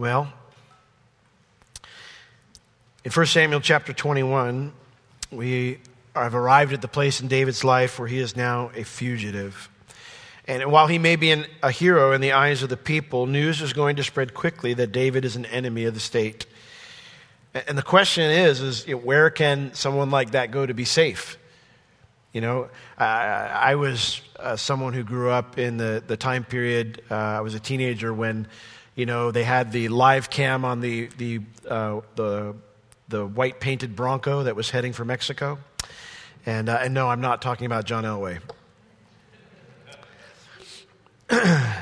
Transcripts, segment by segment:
Well, in 1 Samuel chapter 21, we have arrived at the place in David's life where he is now a fugitive. And while he may be an, a hero in the eyes of the people, news is going to spread quickly that David is an enemy of the state. And the question is, is you know, where can someone like that go to be safe? You know, I was uh, someone who grew up in the, the time period, uh, I was a teenager when you know, they had the live cam on the, the, uh, the, the white painted Bronco that was heading for Mexico. And, uh, and no, I'm not talking about John Elway.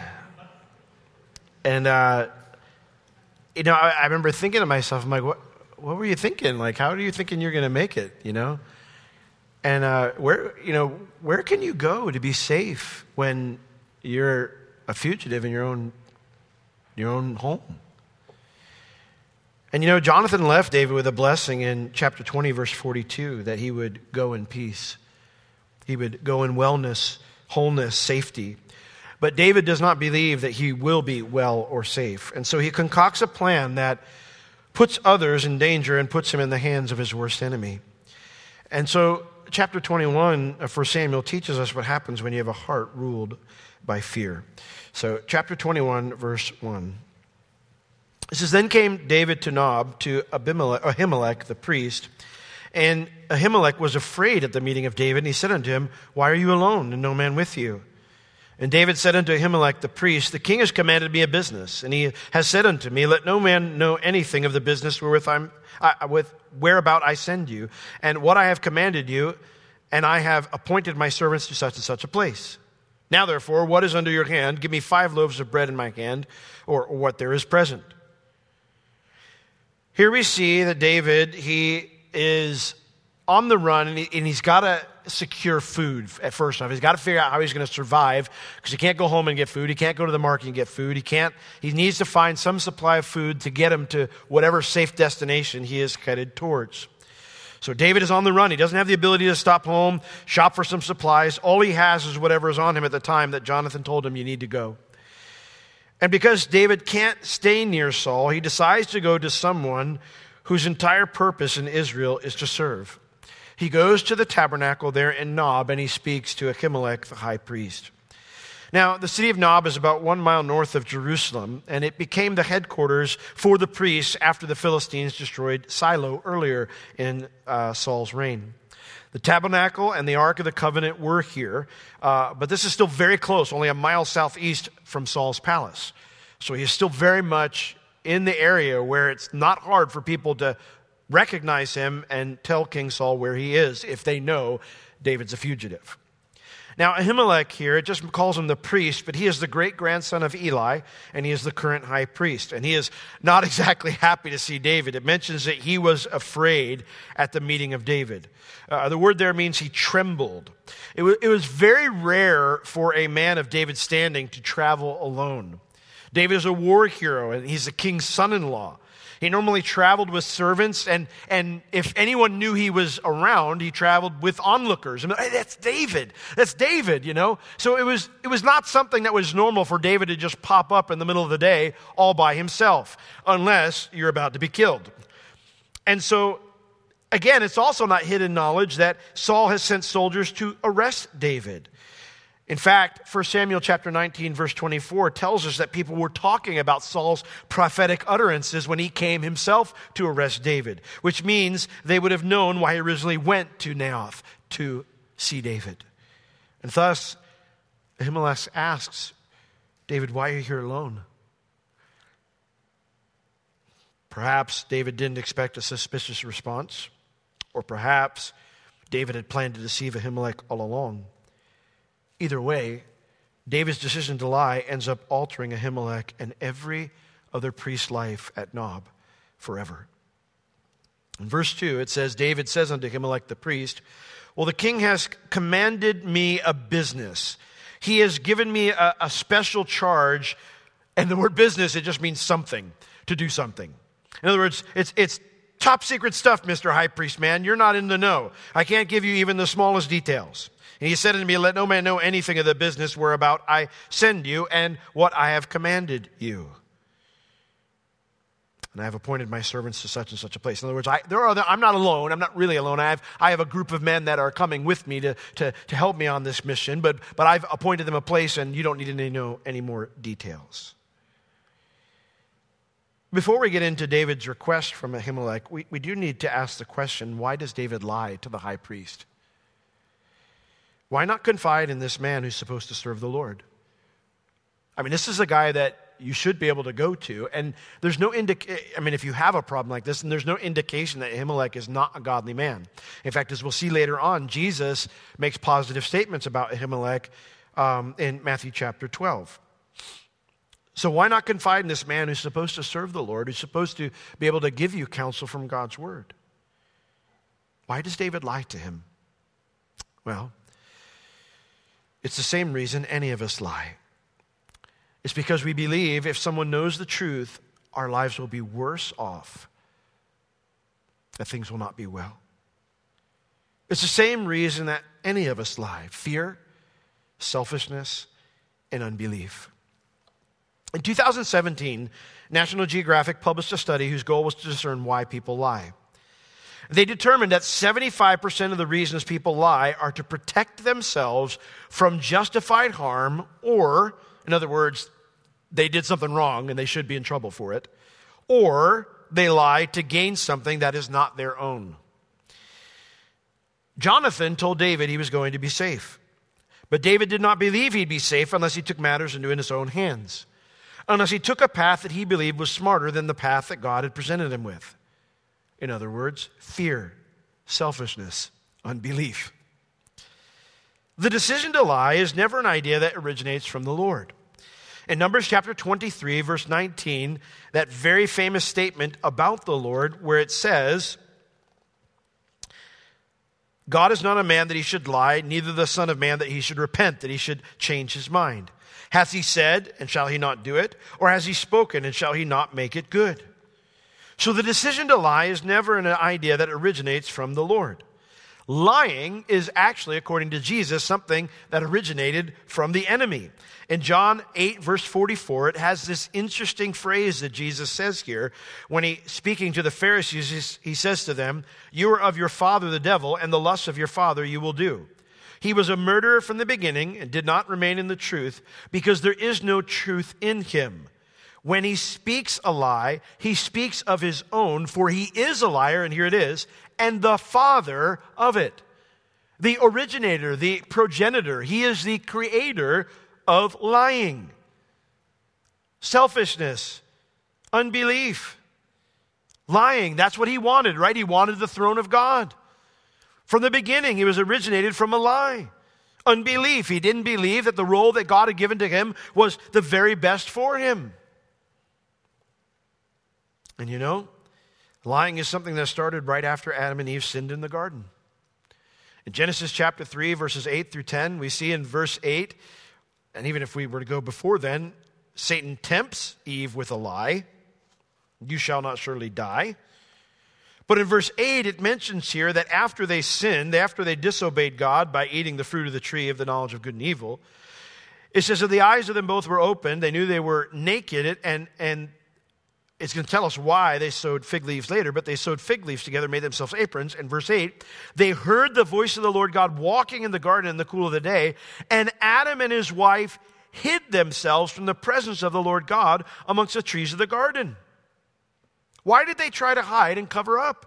and, uh, you know, I, I, remember thinking to myself, I'm like, what, what were you thinking? Like, how are you thinking you're going to make it, you know? And uh, where, you know, where can you go to be safe when you're a fugitive in your own your own home. And you know, Jonathan left David with a blessing in chapter 20, verse 42, that he would go in peace. He would go in wellness, wholeness, safety. But David does not believe that he will be well or safe. And so he concocts a plan that puts others in danger and puts him in the hands of his worst enemy. And so, chapter 21 of 1 Samuel teaches us what happens when you have a heart ruled by fear. So, chapter 21, verse 1. It says, Then came David to Nob, to Abimelech, Ahimelech the priest, and Ahimelech was afraid at the meeting of David, and he said unto him, Why are you alone, and no man with you? And David said unto Ahimelech the priest, The king has commanded me a business, and he has said unto me, Let no man know anything of the business wherewith I'm, I, with whereabout I send you, and what I have commanded you, and I have appointed my servants to such and such a place. Now, therefore, what is under your hand? Give me five loaves of bread in my hand, or, or what there is present. Here we see that David, he is on the run and, he, has got to secure food at first off. He's got to figure out how he's going to survive because he can't go home and get food. He can't go to the market and get food. He can't, he needs to find some supply of food to get him to whatever safe destination he is headed towards. So David is on the run. He doesn't have the ability to stop home, shop for some supplies. All he has is whatever is on him at the time that Jonathan told him, you need to go. And because David can't stay near Saul, he decides to go to someone whose entire purpose in Israel is to serve. He goes to the tabernacle there in Nob and he speaks to Ahimelech, the high priest. Now, the city of Nob is about one mile north of Jerusalem, and it became the headquarters for the priests after the Philistines destroyed Shiloh earlier in uh, Saul's reign. The tabernacle and the Ark of the Covenant were here, uh, but this is still very close, only a mile southeast from Saul's palace. So he is still very much in the area where it's not hard for people to recognize him and tell King Saul where he is if they know David's a fugitive. Now, Ahimelech here, it just calls him the priest, but he is the great grandson of Eli, and he is the current high priest. And he is not exactly happy to see David. It mentions that he was afraid at the meeting of David. Uh, the word there means he trembled. It, w- it was very rare for a man of David's standing to travel alone. David is a war hero, and he's the king's son in law. He normally traveled with servants, and, and if anyone knew he was around, he traveled with onlookers. And, hey, that's David. That's David, you know? So it was, it was not something that was normal for David to just pop up in the middle of the day all by himself, unless you're about to be killed. And so, again, it's also not hidden knowledge that Saul has sent soldiers to arrest David. In fact, 1 Samuel chapter 19 verse 24 tells us that people were talking about Saul's prophetic utterances when he came himself to arrest David, which means they would have known why he originally went to Naioth to see David. And thus, Ahimelech asks, David, why are you here alone? Perhaps David didn't expect a suspicious response, or perhaps David had planned to deceive Ahimelech all along. Either way, David's decision to lie ends up altering Ahimelech and every other priest's life at Nob forever. In verse 2, it says, David says unto Ahimelech the priest, Well, the king has commanded me a business. He has given me a, a special charge. And the word business, it just means something, to do something. In other words, it's, it's top secret stuff, Mr. High Priest man. You're not in the know. I can't give you even the smallest details. And he said unto me, Let no man know anything of the business whereabout I send you and what I have commanded you. and I have appointed my servants to such and such a place. In other words, I, there are, I'm not alone. I'm not really alone. I have, I have a group of men that are coming with me to, to, to help me on this mission, but, but I've appointed them a place, and you don't need to know any more details. Before we get into David's request from Ahimelech, we, we do need to ask the question why does David lie to the high priest? Why not confide in this man who's supposed to serve the Lord? I mean, this is a guy that you should be able to go to. And there's no indication, I mean, if you have a problem like this, and there's no indication that Ahimelech is not a godly man. In fact, as we'll see later on, Jesus makes positive statements about Ahimelech um, in Matthew chapter 12. So why not confide in this man who's supposed to serve the Lord, who's supposed to be able to give you counsel from God's word? Why does David lie to him? Well, it's the same reason any of us lie. It's because we believe if someone knows the truth, our lives will be worse off, that things will not be well. It's the same reason that any of us lie fear, selfishness, and unbelief. In 2017, National Geographic published a study whose goal was to discern why people lie. They determined that 75% of the reasons people lie are to protect themselves from justified harm, or, in other words, they did something wrong and they should be in trouble for it, or they lie to gain something that is not their own. Jonathan told David he was going to be safe. But David did not believe he'd be safe unless he took matters into his own hands unless he took a path that he believed was smarter than the path that God had presented him with. In other words, fear, selfishness, unbelief. The decision to lie is never an idea that originates from the Lord. In Numbers chapter 23, verse 19, that very famous statement about the Lord, where it says, God is not a man that he should lie, neither the Son of Man that he should repent, that he should change his mind. Hath he said, and shall he not do it? Or has he spoken, and shall he not make it good? So the decision to lie is never an idea that originates from the Lord. Lying is actually, according to Jesus, something that originated from the enemy. In John 8, verse 44, it has this interesting phrase that Jesus says here. When he, speaking to the Pharisees, he says to them, You are of your father the devil, and the lusts of your father you will do. He was a murderer from the beginning and did not remain in the truth because there is no truth in him. When he speaks a lie, he speaks of his own, for he is a liar, and here it is, and the father of it. The originator, the progenitor, he is the creator of lying, selfishness, unbelief. Lying, that's what he wanted, right? He wanted the throne of God. From the beginning, he was originated from a lie. Unbelief. He didn't believe that the role that God had given to him was the very best for him. And you know, lying is something that started right after Adam and Eve sinned in the garden. In Genesis chapter 3, verses 8 through 10, we see in verse 8, and even if we were to go before then, Satan tempts Eve with a lie. You shall not surely die. But in verse 8, it mentions here that after they sinned, after they disobeyed God by eating the fruit of the tree of the knowledge of good and evil, it says that the eyes of them both were opened. They knew they were naked, and, and it's going to tell us why they sewed fig leaves later, but they sewed fig leaves together, made themselves aprons. In verse 8, they heard the voice of the Lord God walking in the garden in the cool of the day, and Adam and his wife hid themselves from the presence of the Lord God amongst the trees of the garden. Why did they try to hide and cover up?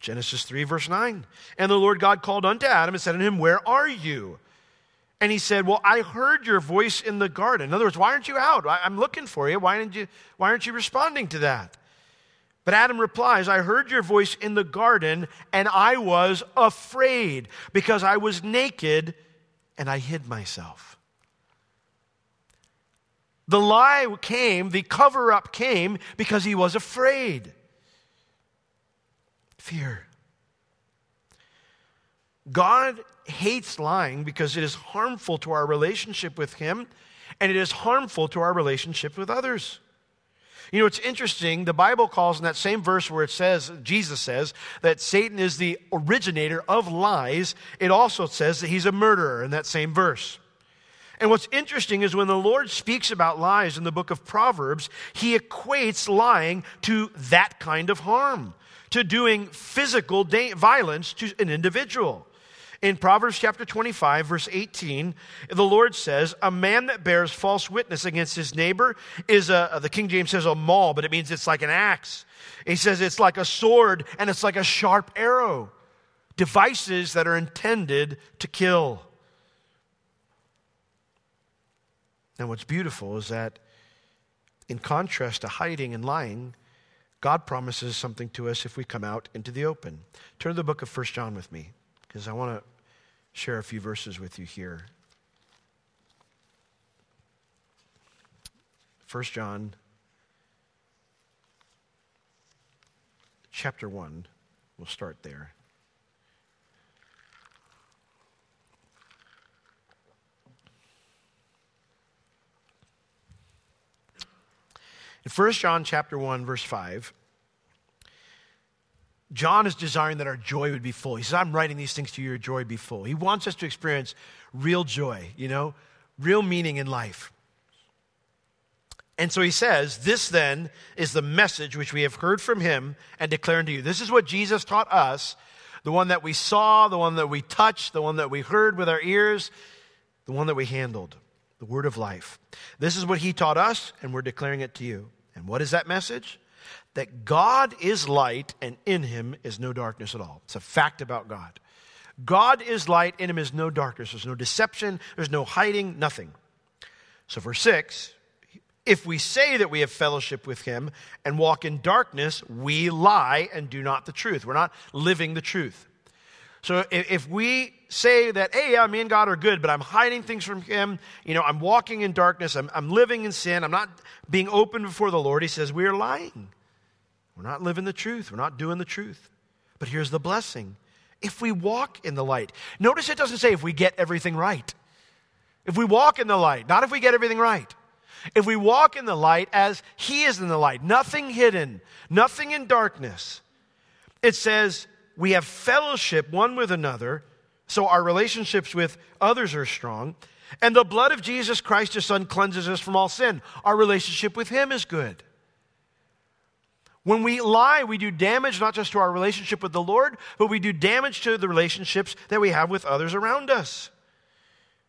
Genesis 3, verse 9. And the Lord God called unto Adam and said unto him, Where are you? And he said, Well, I heard your voice in the garden. In other words, why aren't you out? I'm looking for you. Why, didn't you, why aren't you responding to that? But Adam replies, I heard your voice in the garden, and I was afraid because I was naked and I hid myself. The lie came, the cover up came because he was afraid. Fear. God hates lying because it is harmful to our relationship with him and it is harmful to our relationship with others. You know, it's interesting. The Bible calls in that same verse where it says, Jesus says, that Satan is the originator of lies, it also says that he's a murderer in that same verse. And what's interesting is when the Lord speaks about lies in the book of Proverbs, he equates lying to that kind of harm, to doing physical violence to an individual. In Proverbs chapter 25, verse 18, the Lord says, A man that bears false witness against his neighbor is a, the King James says a maul, but it means it's like an axe. He says it's like a sword and it's like a sharp arrow. Devices that are intended to kill. And what's beautiful is that, in contrast to hiding and lying, God promises something to us if we come out into the open. Turn to the book of First John with me, because I want to share a few verses with you here. 1 John chapter 1. We'll start there. In 1 John chapter 1 verse 5, John is desiring that our joy would be full. He says, I'm writing these things to you, your joy be full. He wants us to experience real joy, you know, real meaning in life. And so he says, This then is the message which we have heard from him and declare unto you. This is what Jesus taught us, the one that we saw, the one that we touched, the one that we heard with our ears, the one that we handled, the word of life. This is what he taught us, and we're declaring it to you. And what is that message? That God is light and in him is no darkness at all. It's a fact about God. God is light, in him is no darkness. There's no deception, there's no hiding, nothing. So, verse 6 if we say that we have fellowship with him and walk in darkness, we lie and do not the truth. We're not living the truth. So if we say that, hey, yeah, me and God are good, but I'm hiding things from Him, you know, I'm walking in darkness, I'm, I'm living in sin, I'm not being open before the Lord, He says we are lying. We're not living the truth. We're not doing the truth. But here's the blessing if we walk in the light. Notice it doesn't say if we get everything right. If we walk in the light, not if we get everything right. If we walk in the light as He is in the light, nothing hidden, nothing in darkness. It says we have fellowship one with another, so our relationships with others are strong. And the blood of Jesus Christ, His Son, cleanses us from all sin. Our relationship with Him is good. When we lie, we do damage not just to our relationship with the Lord, but we do damage to the relationships that we have with others around us.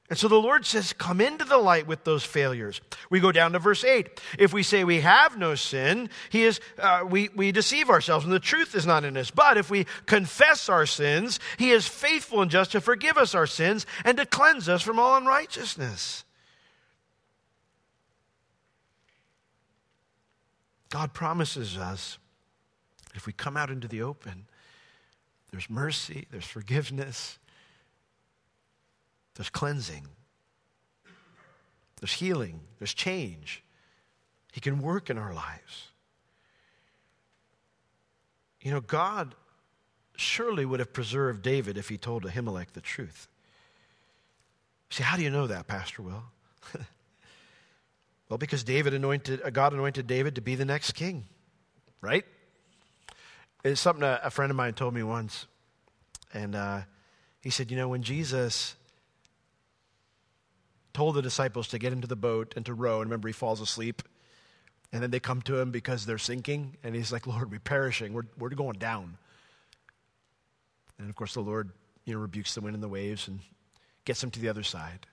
And so the Lord says, Come into the light with those failures. We go down to verse 8. If we say we have no sin, he is, uh, we, we deceive ourselves, and the truth is not in us. But if we confess our sins, He is faithful and just to forgive us our sins and to cleanse us from all unrighteousness. God promises us if we come out into the open, there's mercy, there's forgiveness, there's cleansing, there's healing, there's change. He can work in our lives. You know, God surely would have preserved David if he told Ahimelech the truth. See, how do you know that, Pastor Will? Well, because David anointed, uh, God anointed David to be the next king, right? It's something a, friend of mine told me once. And uh, he said, You know, when Jesus told the disciples to get into the boat and to row, and remember, he falls asleep. And then they come to him because they're sinking. And he's like, Lord, we're perishing. We're, we're going down. And of course, the Lord you know, rebukes the wind and the waves and gets them to the other side.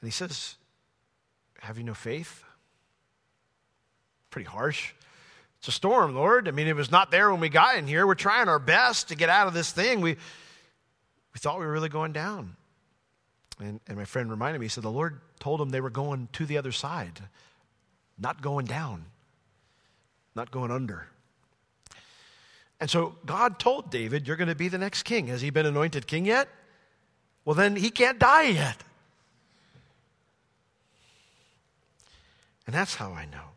And he says, have you no faith? Pretty harsh. It's a storm, Lord. I mean, it was not there when we got in here. We're trying our best to get out of this thing. We, we thought we were really going down. And, and my friend reminded me, he said, the Lord told them they were going to the other side, not going down, not going under. And so God told David, You're going to be the next king. Has he been anointed king yet? Well, then he can't die yet. And that's how I know.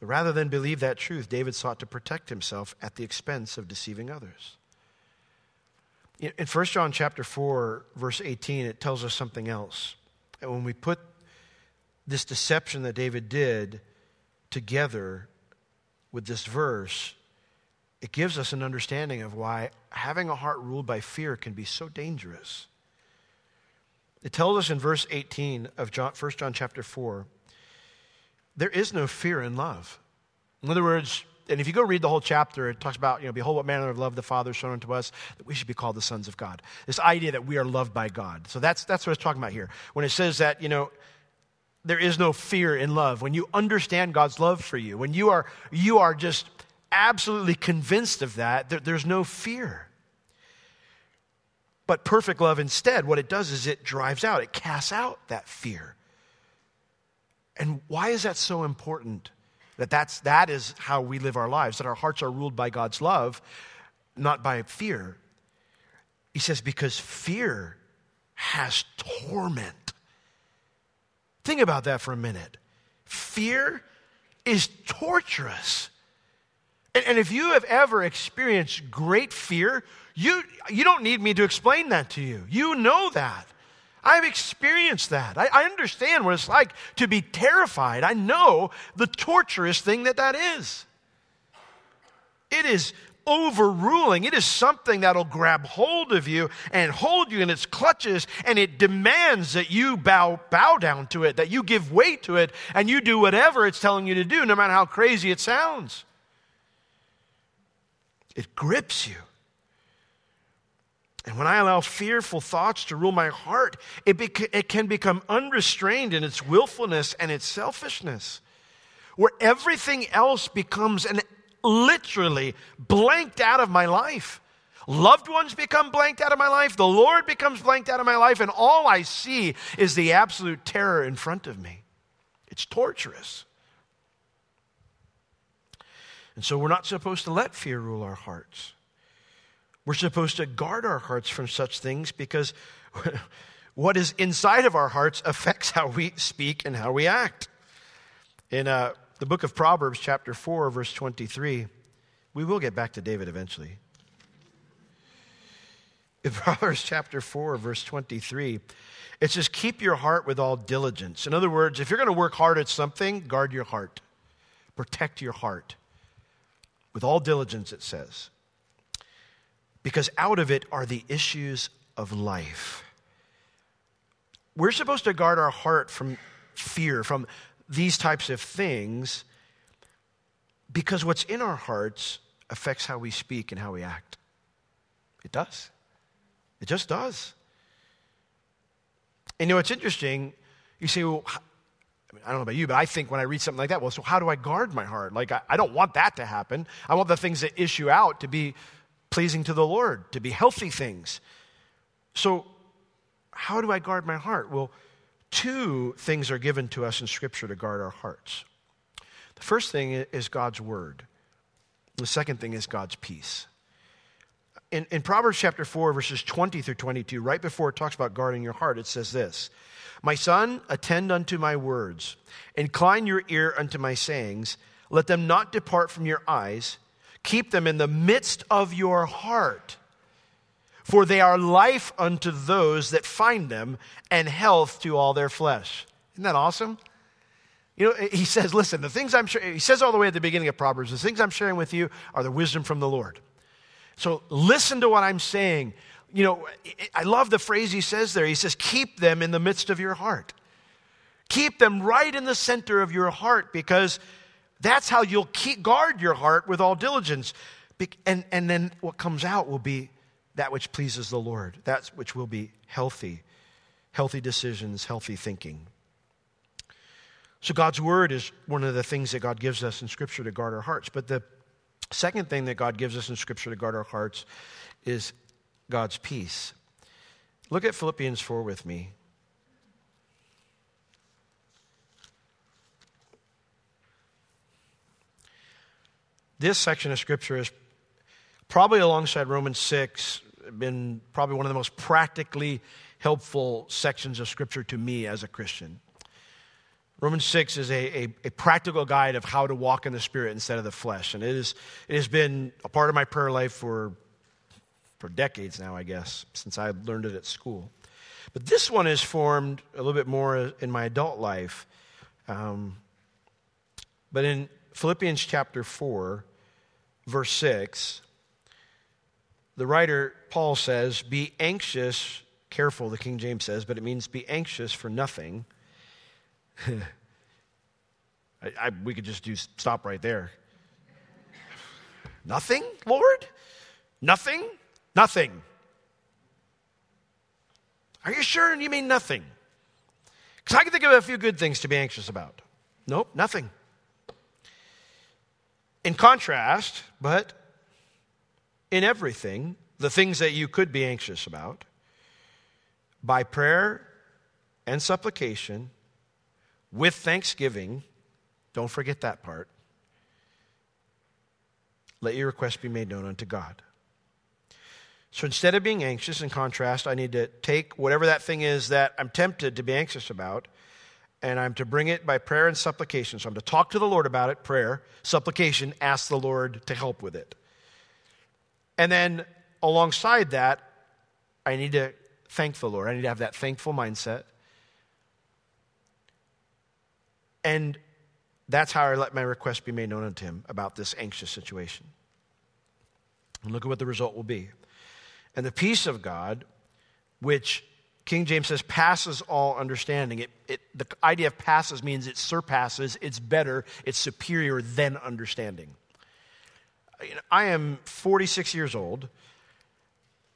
But rather than believe that truth, David sought to protect himself at the expense of deceiving others. In 1 John chapter 4, verse 18, it tells us something else. And when we put this deception that David did together with this verse, it gives us an understanding of why having a heart ruled by fear can be so dangerous. It tells us in verse 18 of John, 1 John chapter 4 there is no fear in love. In other words, and if you go read the whole chapter, it talks about, you know, behold what manner of love the Father has shown unto us, that we should be called the sons of God. This idea that we are loved by God. So that's, that's what it's talking about here. When it says that, you know, there is no fear in love. When you understand God's love for you, when you are, you are just absolutely convinced of that, there, there's no fear. But perfect love instead, what it does is it drives out, it casts out that fear. And why is that so important? That that's, that is how we live our lives, that our hearts are ruled by God's love, not by fear. He says, because fear has torment. Think about that for a minute. Fear is torturous. And, and if you have ever experienced great fear, you, you don't need me to explain that to you. You know that. I've experienced that. I, I, understand what it's like to be terrified. I know the torturous thing that that is. It is overruling. It is something that'll grab hold of you and hold you in its clutches, and it demands that you bow, bow down to it, that you give way to it, and you do whatever it's telling you to do, no matter how crazy it sounds. It grips you. And when I allow fearful thoughts to rule my heart, it, it can become unrestrained in its willfulness and its selfishness, where everything else becomes an literally blanked out of my life. Loved ones become blanked out of my life. The Lord becomes blanked out of my life. And all I see is the absolute terror in front of me. It's torturous. And so we're not supposed to let fear rule our hearts. We're supposed to guard our hearts from such things because what is inside of our hearts affects how we speak and how we act. In uh, the book of Proverbs, chapter 4, verse 23, we will get back to David eventually. In Proverbs chapter 4, verse 23, it says, Keep your heart with all diligence. In other words, if you're going to work hard at something, guard your heart, protect your heart. With all diligence, it says because out of it are the issues of life. We're supposed to guard our heart from fear, from these types of things, because what's in our hearts affects how we speak and how we act. It does. It just does. And you know, it's interesting. You say, well, I, mean, I, don't know about you, but I think when I read something like that, well, so how do I guard my heart? Like, I, I don't want that to happen. I want the things that issue out to be pleasing to the Lord, to be healthy things. So, how do I guard my heart? Well, two things are given to us in Scripture to guard our hearts. The first thing is God's Word, the second thing is God's peace. In, in Proverbs chapter 4, verses 20 through 22, right before it talks about guarding your heart, it says this My son, attend unto my words, incline your ear unto my sayings, let them not depart from your eyes Keep them in the midst of your heart, for they are life unto those that find them and health to all their flesh. Isn't that awesome? You know, he says, listen, the things I'm sharing, he says all the way at the beginning of Proverbs, the things I'm sharing with you are the wisdom from the Lord. So listen to what I'm saying. You know, I love the phrase he says there. He says, keep them in the midst of your heart. Keep them right in the center of your heart because that's how you'll keep guard your heart with all diligence. And, and then what comes out will be that which pleases the Lord, that which will be healthy, healthy decisions, healthy thinking. So, God's word is one of the things that God gives us in Scripture to guard our hearts. But the second thing that God gives us in Scripture to guard our hearts is God's peace. Look at Philippians 4 with me. This section of Scripture is probably alongside Romans 6, been probably one of the most practically helpful sections of Scripture to me as a Christian. Romans 6 is a, a, a, practical guide of how to walk in the Spirit instead of the flesh. And it, is, it has been a part of my prayer life for, for decades now, I guess, since I learned it at school. But this one is formed a little bit more in my adult life. Um, but in Philippians chapter 4, verse 6, the writer, Paul says, Be anxious careful, the King James says, but it means be anxious for nothing. I, I, we could just do stop right there. Nothing, Lord? Nothing? Nothing. Are you sure you mean nothing? Because I can think of a few good things to be anxious about. Nope, nothing. In contrast, but in everything, the things that you could be anxious about, by prayer and supplication, with thanksgiving, don't forget that part, let your request be made known unto God. So instead of being anxious, in contrast, I need to take whatever that thing is that I'm tempted to be anxious about, and I'm to bring it by prayer and supplication. So I'm to talk to the Lord about it, prayer, supplication, ask the Lord to help with it. And then alongside that, I need to thank the Lord. I need to have that thankful mindset. And that's how I let my request be made known unto him about this anxious situation. And look at what the result will be. And the peace of God, which King James says passes all understanding. It, it, the idea of passes means it surpasses, it's better, it's superior than understanding. I am 46 years old,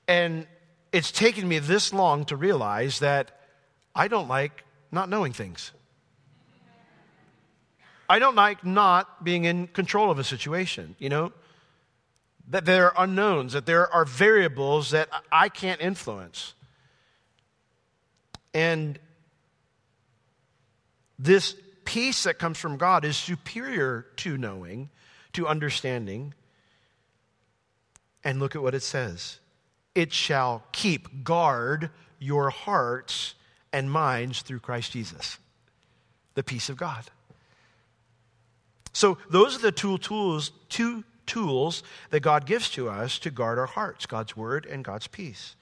and it's taken me this long to realize that I don't like not knowing things. I don't like not being in control of a situation, you know? That there are unknowns, that there are variables that I can't influence. And this peace that comes from God is superior to knowing, to understanding. And look at what it says it shall keep, guard your hearts and minds through Christ Jesus. The peace of God. So those are the two tools, two tools that God gives to us to guard our hearts, God's word and God's peace.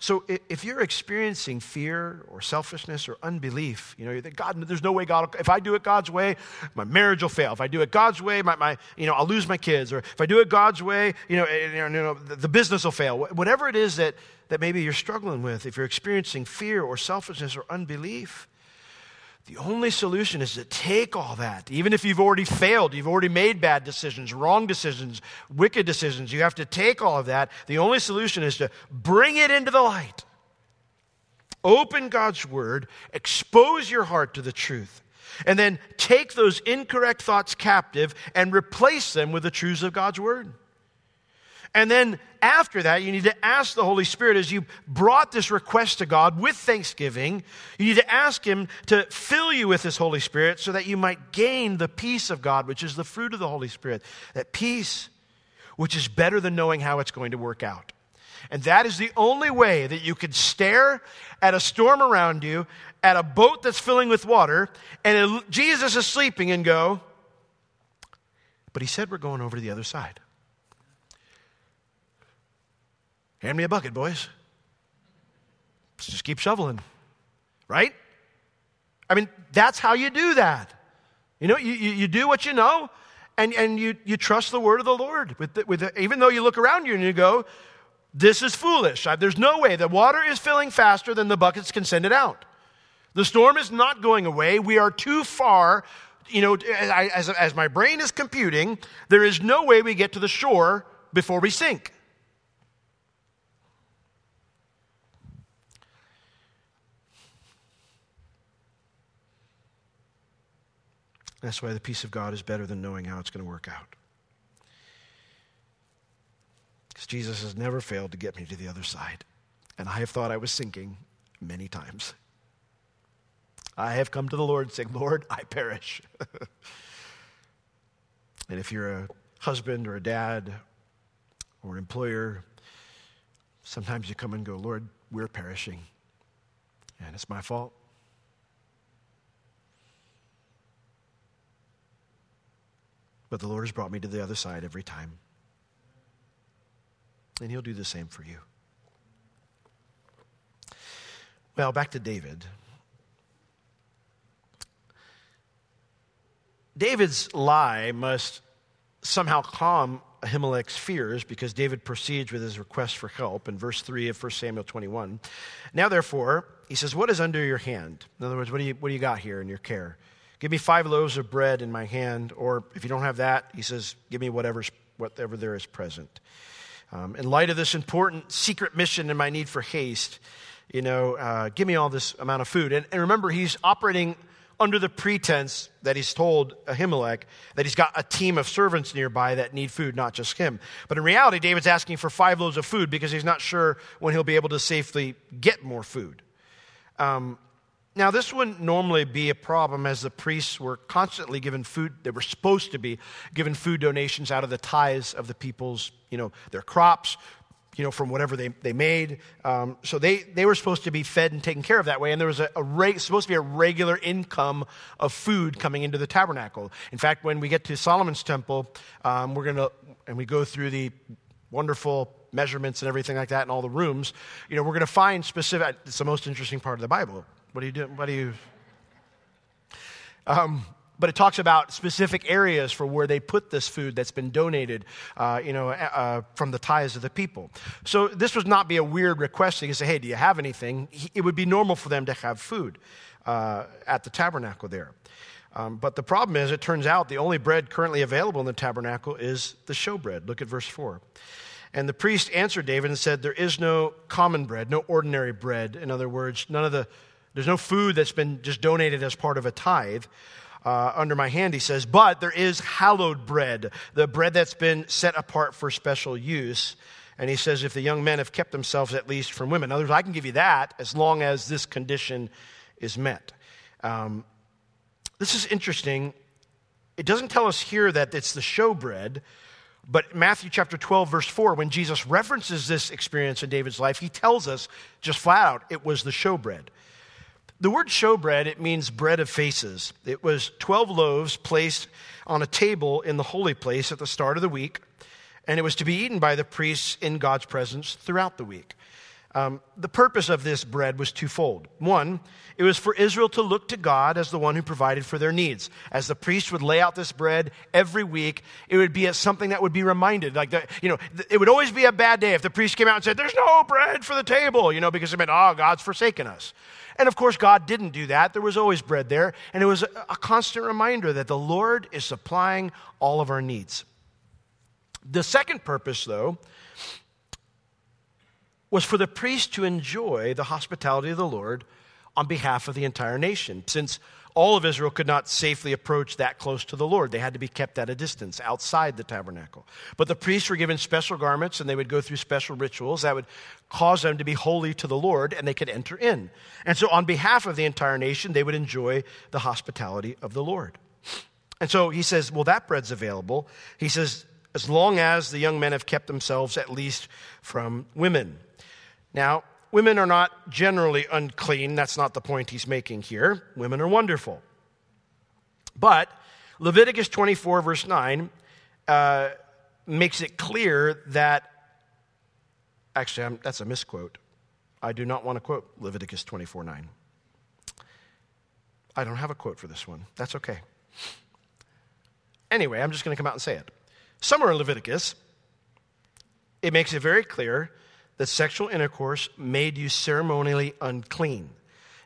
So if you're experiencing fear or selfishness or unbelief, you know, you think, God, there's no way God, if I do it God's way, my marriage will fail. If I do it God's way, my, my you know, I'll lose my kids. Or if I do it God's way, you know, eh, you know, the business will fail. Whatever it is that, that maybe you're struggling with, if you're experiencing fear or selfishness or unbelief, the only solution is to take all that. Even if you've already failed, you've already made bad decisions, wrong decisions, wicked decisions, you have to take all of that. The only solution is to bring it into the light. Open God's word, expose your heart to the truth, and then take those incorrect thoughts captive and replace them with the truths of God's word. And then after that, you need to ask the Holy Spirit as you brought this request to God with thanksgiving, you need to ask Him to fill you with His Holy Spirit so that you might gain the peace of God, which is the fruit of the Holy Spirit. That peace, which is better than knowing how it's going to work out. And that is the only way that you can stare at a storm around you, at a boat that's filling with water, and Jesus is sleeping and go, but he said we're going over to the other side. Hand me a bucket, boys. Let's just keep shoveling. Right? I mean, that's how you do that. You know, you, you, you do what you know, and, and you, you trust the word of the Lord. With the, with the, even though you look around you and you go, this is foolish. There's no way. The water is filling faster than the buckets can send it out. The storm is not going away. We are too far. You know, as, as my brain is computing, there is no way we get to the shore before we sink. That's why the peace of God is better than knowing how it's going to work out. Because Jesus has never failed to get me to the other side. And I have thought I was sinking many times. I have come to the Lord saying, Lord, I perish. and if you're a husband or a dad or an employer, sometimes you come and go, Lord, we're perishing. And it's my fault. But the Lord has brought me to the other side every time. And He'll do the same for you. Well, back to David. David's lie must somehow calm Ahimelech's fears because David proceeds with his request for help in verse 3 of 1 Samuel 21. Now, therefore, he says, What is under your hand? In other words, what do you, what do you got here in your care? Give me five loaves of bread in my hand, or if you don't have that, he says, Give me whatever's, whatever there is present. Um, in light of this important secret mission and my need for haste, you know, uh, give me all this amount of food. And, and remember, he's operating under the pretense that he's told Ahimelech that he's got a team of servants nearby that need food, not just him. But in reality, David's asking for five loaves of food because he's not sure when he'll be able to safely get more food. Um, now, this wouldn't normally be a problem as the priests were constantly given food. They were supposed to be given food donations out of the tithes of the people's, you know, their crops, you know, from whatever they, they made. Um, so they, they were supposed to be fed and taken care of that way. And there was a, a reg, supposed to be a regular income of food coming into the tabernacle. In fact, when we get to Solomon's temple, um, we're going to, and we go through the wonderful measurements and everything like that in all the rooms, you know, we're going to find specific, it's the most interesting part of the Bible. What are you doing? What do you, um, but it talks about specific areas for where they put this food that's been donated, uh, you know, uh, from the tithes of the people. So this would not be a weird request. You say, "Hey, do you have anything?" It would be normal for them to have food uh, at the tabernacle there. Um, but the problem is, it turns out the only bread currently available in the tabernacle is the showbread. Look at verse four. And the priest answered David and said, There is no common bread, no ordinary bread. In other words, none of the, there's no food that's been just donated as part of a tithe uh, under my hand, he says, but there is hallowed bread, the bread that's been set apart for special use. And he says, if the young men have kept themselves at least from women. In other words, I can give you that as long as this condition is met. Um, this is interesting. It doesn't tell us here that it's the showbread, but Matthew chapter 12, verse 4, when Jesus references this experience in David's life, he tells us just flat out it was the showbread. The word showbread, it means bread of faces. It was 12 loaves placed on a table in the holy place at the start of the week, and it was to be eaten by the priests in God's presence throughout the week. Um, the purpose of this bread was twofold. One, it was for Israel to look to God as the one who provided for their needs. As the priest would lay out this bread every week, it would be something that would be reminded. Like, the, you know, it would always be a bad day if the priest came out and said, There's no bread for the table, you know, because it meant, Oh, God's forsaken us. And of course, God didn't do that. There was always bread there. And it was a constant reminder that the Lord is supplying all of our needs. The second purpose, though, was for the priest to enjoy the hospitality of the Lord on behalf of the entire nation. Since all of Israel could not safely approach that close to the Lord. They had to be kept at a distance outside the tabernacle. But the priests were given special garments and they would go through special rituals that would cause them to be holy to the Lord and they could enter in. And so, on behalf of the entire nation, they would enjoy the hospitality of the Lord. And so he says, Well, that bread's available. He says, As long as the young men have kept themselves at least from women. Now, women are not generally unclean. That's not the point he's making here. Women are wonderful. But Leviticus 24, verse 9, uh, makes it clear that, actually, I'm, that's a misquote. I do not want to quote Leviticus 24, 9. I don't have a quote for this one. That's okay. Anyway, I'm just going to come out and say it. Somewhere in Leviticus, it makes it very clear that sexual intercourse made you ceremonially unclean.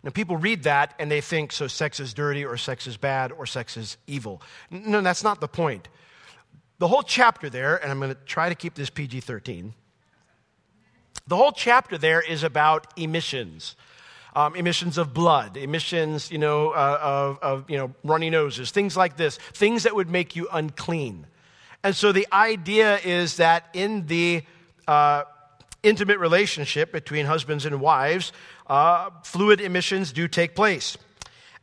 Now, people read that and they think so sex is dirty or sex is bad or sex is evil. No, that's not the point. The whole chapter there, and I'm going to try to keep this PG 13, the whole chapter there is about emissions. Um, emissions of blood, emissions, you know, uh, of, of, you know, runny noses, things like this, things that would make you unclean. And so the idea is that in the uh, intimate relationship between husbands and wives, uh, fluid emissions do take place.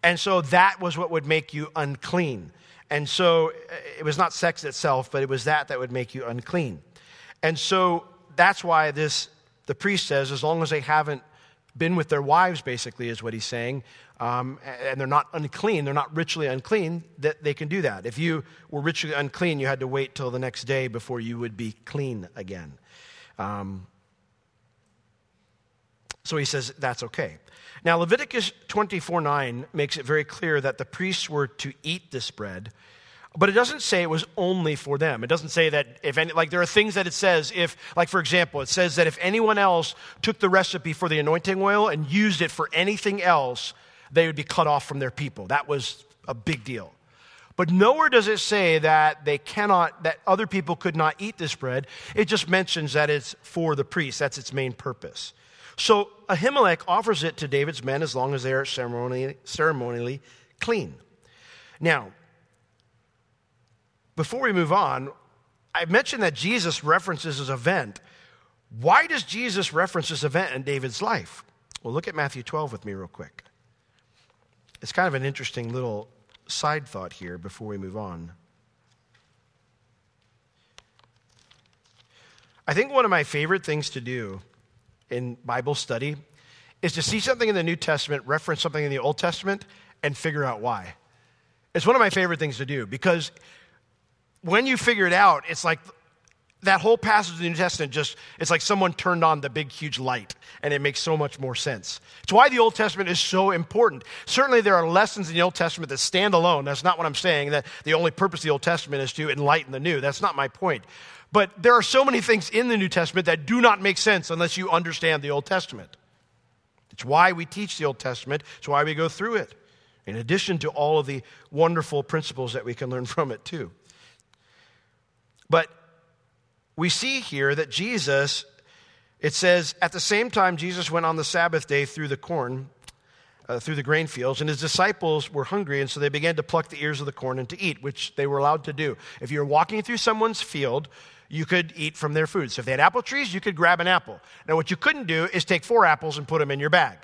And so that was what would make you unclean. And so it was not sex itself, but it was that that would make you unclean. And so that's why this, the priest says, as long as they haven't been with their wives, basically, is what he's saying, um, and they're not unclean, they're not ritually unclean, that they can do that. If you were ritually unclean, you had to wait till the next day before you would be clean again. Um, so he says that's okay. Now, Leviticus 24 9 makes it very clear that the priests were to eat this bread But it doesn't say it was only for them. It doesn't say that if any, like there are things that it says if, like for example, it says that if anyone else took the recipe for the anointing oil and used it for anything else, they would be cut off from their people. That was a big deal. But nowhere does it say that they cannot, that other people could not eat this bread. It just mentions that it's for the priest. That's its main purpose. So Ahimelech offers it to David's men as long as they are ceremonially, ceremonially clean. Now, before we move on, I mentioned that Jesus references this event. Why does Jesus reference this event in David's life? Well, look at Matthew 12 with me, real quick. It's kind of an interesting little side thought here before we move on. I think one of my favorite things to do in Bible study is to see something in the New Testament, reference something in the Old Testament, and figure out why. It's one of my favorite things to do because when you figure it out, it's like that whole passage of the New Testament just, it's like someone turned on the big, huge light, and it makes so much more sense. It's why the Old Testament is so important. Certainly, there are lessons in the Old Testament that stand alone. That's not what I'm saying, that the only purpose of the Old Testament is to enlighten the new. That's not my point. But there are so many things in the New Testament that do not make sense unless you understand the Old Testament. It's why we teach the Old Testament, it's why we go through it, in addition to all of the wonderful principles that we can learn from it, too. But we see here that Jesus, it says, at the same time, Jesus went on the Sabbath day through the corn, uh, through the grain fields, and his disciples were hungry, and so they began to pluck the ears of the corn and to eat, which they were allowed to do. If you're walking through someone's field, you could eat from their food. So if they had apple trees, you could grab an apple. Now, what you couldn't do is take four apples and put them in your bag.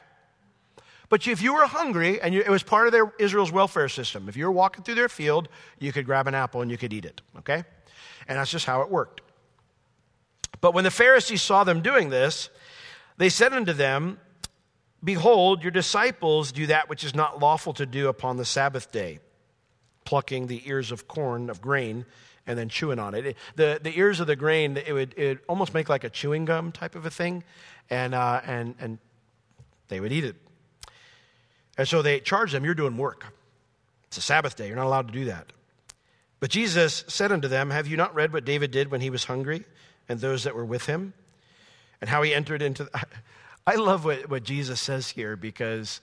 But if you were hungry, and you, it was part of their Israel's welfare system, if you were walking through their field, you could grab an apple and you could eat it. Okay? And that's just how it worked. But when the Pharisees saw them doing this, they said unto them, Behold, your disciples do that which is not lawful to do upon the Sabbath day, plucking the ears of corn, of grain, and then chewing on it. the, the ears of the grain, it would, it almost make like a chewing gum type of a thing, and, uh, and, and they would eat it. And so they charged them, You're doing work. It's a Sabbath day. You're not allowed to do that. But Jesus said unto them, Have you not read what David did when he was hungry and those that were with him? And how he entered into. I love what, what Jesus says here because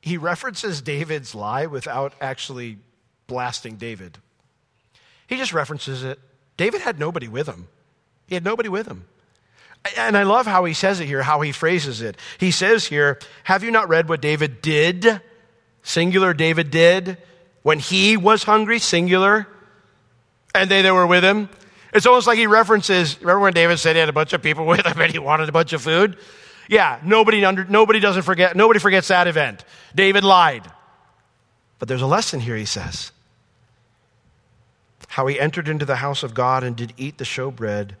he references David's lie without actually blasting David. He just references it. David had nobody with him. He had nobody with him. And I love how he says it here, how he phrases it. He says here, Have you not read what David did? Singular, David did when he was hungry, singular and they that were with him. It's almost like he references, remember when David said he had a bunch of people with him and he wanted a bunch of food? Yeah, nobody, under, nobody doesn't forget, nobody forgets that event. David lied. But there's a lesson here, he says. How he entered into the house of God and did eat the showbread,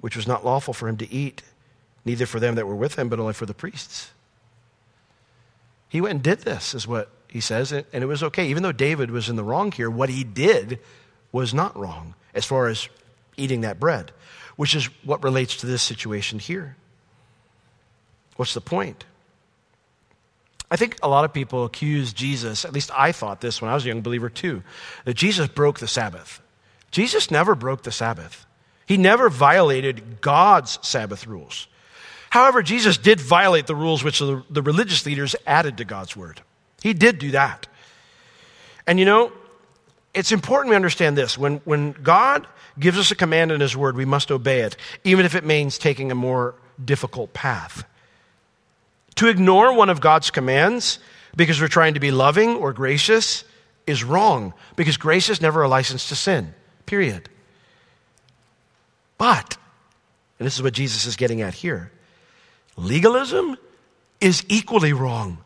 which was not lawful for him to eat, neither for them that were with him, but only for the priests. He went and did this, is what he says, and it was okay. Even though David was in the wrong here, what he did was not wrong as far as eating that bread, which is what relates to this situation here. What's the point? I think a lot of people accuse Jesus, at least I thought this when I was a young believer too, that Jesus broke the Sabbath. Jesus never broke the Sabbath. He never violated God's Sabbath rules. However, Jesus did violate the rules which the, religious leaders added to God's word. He did do that. And you know, it's important we understand this. When, when God gives us a command in His Word, we must obey it, even if it means taking a more difficult path. To ignore one of God's commands because we're trying to be loving or gracious is wrong, because grace is never a license to sin, period. But, and this is what Jesus is getting at here, legalism is equally wrong.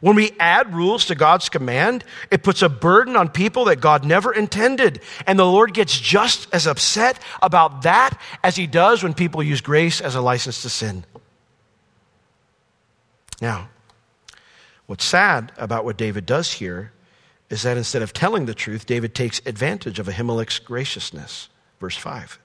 When we add rules to God's command, it puts a burden on people that God never intended. And the Lord gets just as upset about that as he does when people use grace as a license to sin. Now, what's sad about what David does here is that instead of telling the truth, David takes advantage of Ahimelech's graciousness. Verse 5.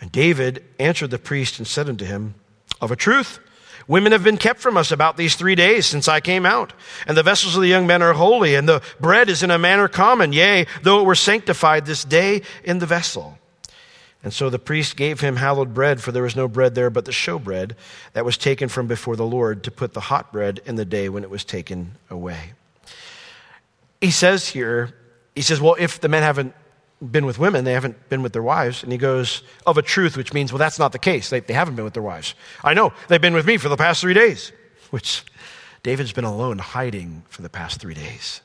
And David answered the priest and said unto him, Of a truth, Women have been kept from us about these three days since I came out. And the vessels of the young men are holy, and the bread is in a manner common, yea, though it were sanctified this day in the vessel. And so the priest gave him hallowed bread, for there was no bread there but the showbread that was taken from before the Lord to put the hot bread in the day when it was taken away. He says here, he says, Well, if the men haven't been with women, they haven't been with their wives. And he goes, Of a truth, which means, Well, that's not the case. They, they haven't been with their wives. I know, they've been with me for the past three days, which David's been alone hiding for the past three days.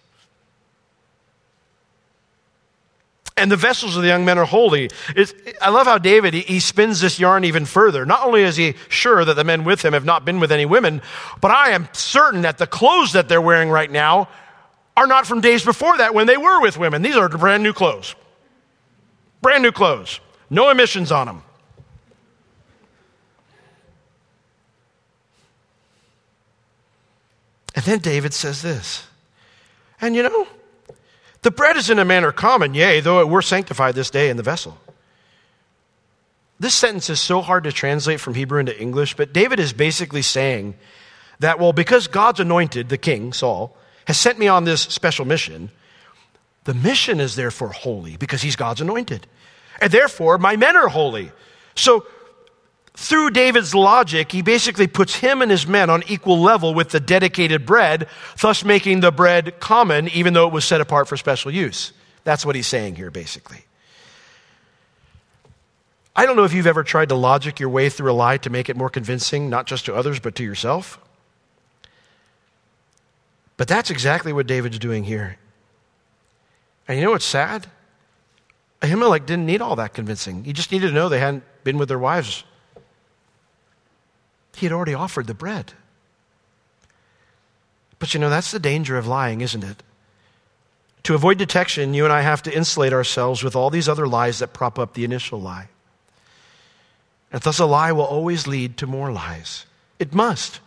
And the vessels of the young men are holy. It's, I love how David, he, he, spins this yarn even further. Not only is he sure that the men with him have not been with any women, but I am certain that the clothes that they're wearing right now are not from days before that when they were with women. These are brand new clothes. Brand new clothes. No emissions on them. And then David says this. And you know, the bread is in a manner common, yea, though it were sanctified this day in the vessel. This sentence is so hard to translate from Hebrew into English, but David is basically saying that, well, because God's anointed, the king, Saul, has sent me on this special mission, the mission is therefore holy because he's God's anointed. And therefore, my men are holy. So through David's logic, he basically puts him and his men on equal level with the dedicated bread, thus making the bread common, even though it was set apart for special use. That's what he's saying here, basically. I don't know if you've ever tried to logic your way through a lie to make it more convincing, not just to others, but to yourself. But that's exactly what David's doing here. And you know what's sad? Ahimelech didn't need all that convincing. He just needed to know they hadn't been with their wives he had already offered the bread. But you know, that's the danger of lying, isn't it? To avoid detection, you and I have to insulate ourselves with all these other lies that prop up the initial lie. And thus, a lie will always lead to more lies. It must,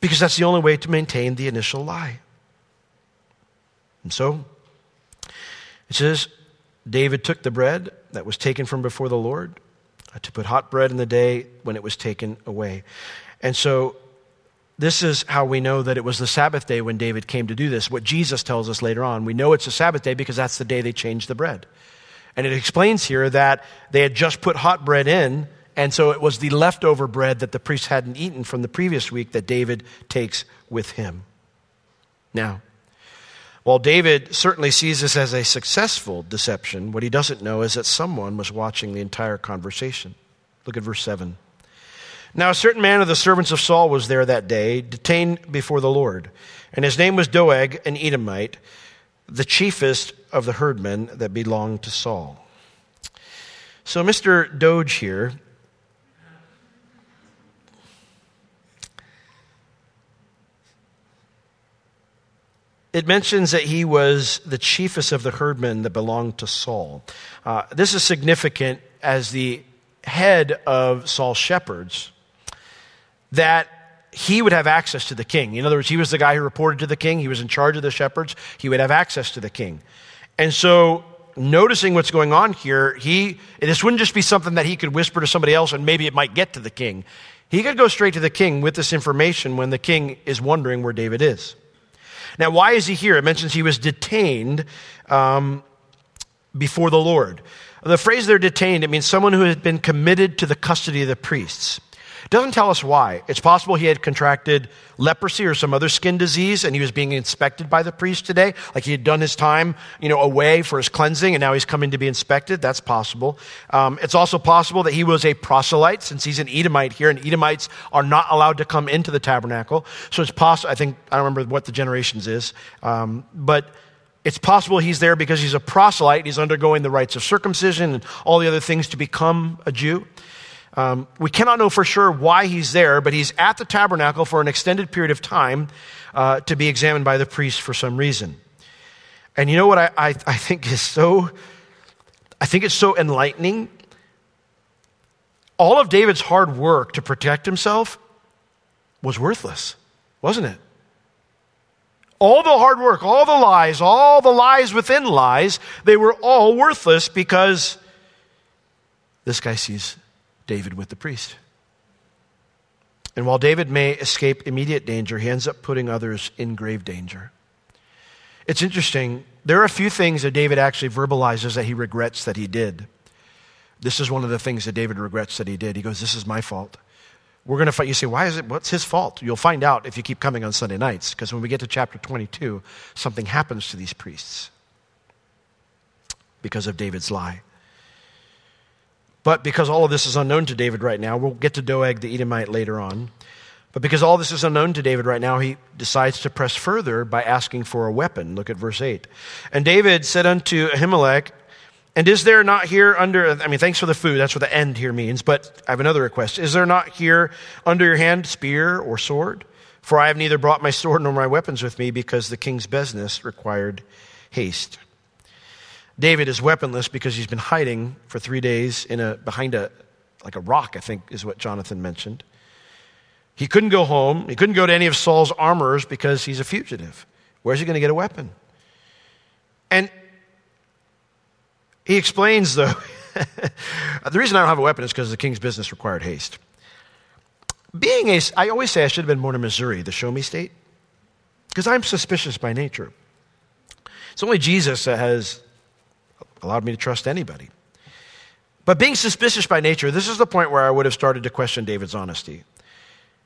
because that's the only way to maintain the initial lie. And so, it says, David took the bread that was taken from before the Lord Uh, to put hot bread in the day when it was taken away. And so this is how we know that it was the Sabbath day when David came to do this. What Jesus tells us later on. We know it's a Sabbath day because that's the day they changed the bread. And it explains here that they had just put hot bread in, and so it was the leftover bread that the priest hadn't eaten from the previous week that David takes with him. Now, while David certainly sees this as a successful deception, what he doesn't know is that someone was watching the entire conversation. Look at verse 7. Now, a certain man of the servants of Saul was there that day, detained before the Lord, and his name was Doeg, an Edomite, the chiefest of the herdmen that belonged to Saul. So, Mr. Doeg here it mentions that he was the chiefest of the herdmen that belonged to Saul. Uh, this is significant as the head of Saul's shepherds, that he would have access to the king. In other words, he was the guy who reported to the king, he was in charge of the shepherds, he would have access to the king. And so, noticing what's going on here, he, this wouldn't just be something that he could whisper to somebody else and maybe it might get to the king. He could go straight to the king with this information when the king is wondering where David is. Now, why is he here? It mentions he was detained um, before the Lord. The phrase they're detained, it means someone who had been committed to the custody of the priests. It doesn't tell us why. It's possible he had contracted leprosy or some other skin disease and he was being inspected by the priest today, like he had done his time, you know, away for his cleansing and now he's coming to be inspected. That's possible. Um, it's also possible that he was a proselyte since he's an Edomite here and Edomites are not allowed to come into the tabernacle. So it's possible, I think, I don't remember what the generations is, um, but it's possible he's there because he's a proselyte. He's undergoing the rites of circumcision and all the other things to become a Jew. Um, we cannot know for sure why he's there, but he's at the tabernacle for an extended period of time uh, to be examined by the priest for some reason. And you know what I, I, I think is so, I think it's so enlightening. All of David's hard work to protect himself was worthless, wasn't it? All the hard work, all the lies, all the lies within lies, they were all worthless because this guy sees David with the priest. And while David may escape immediate danger, he ends up putting others in grave danger. It's interesting. There are a few things that David actually verbalizes that he regrets that he did. This is one of the things that David regrets that he did. He goes, This is my fault. We're going to fight. You say, Why is it? What's his fault? You'll find out if you keep coming on Sunday nights, because when we get to chapter 22, something happens to these priests because of David's lie. But because all of this is unknown to David right now, we'll get to Doeg the Edomite later on. But because all this is unknown to David right now, he decides to press further by asking for a weapon. Look at verse 8. And David said unto Ahimelech, And is there not here under, I mean, thanks for the food, that's what the end here means, but I have another request. Is there not here under your hand spear or sword? For I have neither brought my sword nor my weapons with me, because the king's business required haste. David is weaponless because he's been hiding for three days in a, behind a, like a rock, I think is what Jonathan mentioned. He couldn't go home. He couldn't go to any of Saul's armorers because he's a fugitive. Where's he going to get a weapon? And he explains, though, the reason I don't have a weapon is because the king's business required haste. Being a, I always say I should have been born in Missouri, the show me state, because I'm suspicious by nature. It's only Jesus that has allowed me to trust anybody. But being suspicious by nature, this is the point where I would have started to question David's honesty.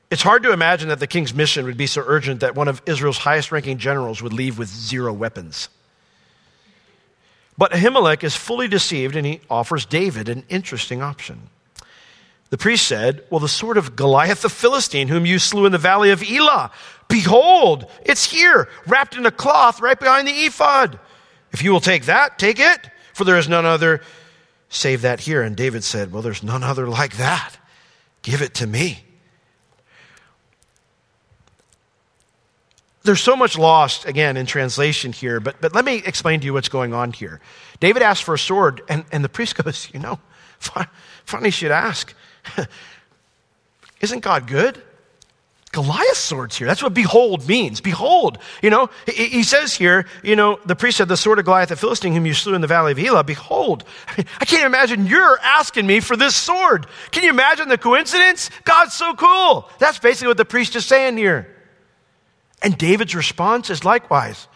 It's hard to imagine that the king's mission would be so urgent that one of Israel's highest ranking generals would leave with zero weapons. But Ahimelech is fully deceived and he offers David an interesting option. The priest said, Well, the sword of Goliath the Philistine, whom you slew in the valley of Elah, behold, it's here, wrapped in a cloth right behind the ephod. If you will take that, take it for there is none other save that here. And David said, Well, there's none other like that. Give it to me. There's so much lost, again, in translation here, but, but let me explain to you what's going on here. David asked for a sword, and, and the priest goes, You know, funny you should ask. Isn't God good? Goliath's sword's here. That's what behold means. Behold. You know, he, he, says here, you know, the priest said, the sword of Goliath the Philistine whom you slew in the valley of Elah. Behold. I, mean, I can't imagine you're asking me for this sword. Can you imagine the coincidence? God's so cool. That's basically what the priest is saying here. And David's response is likewise,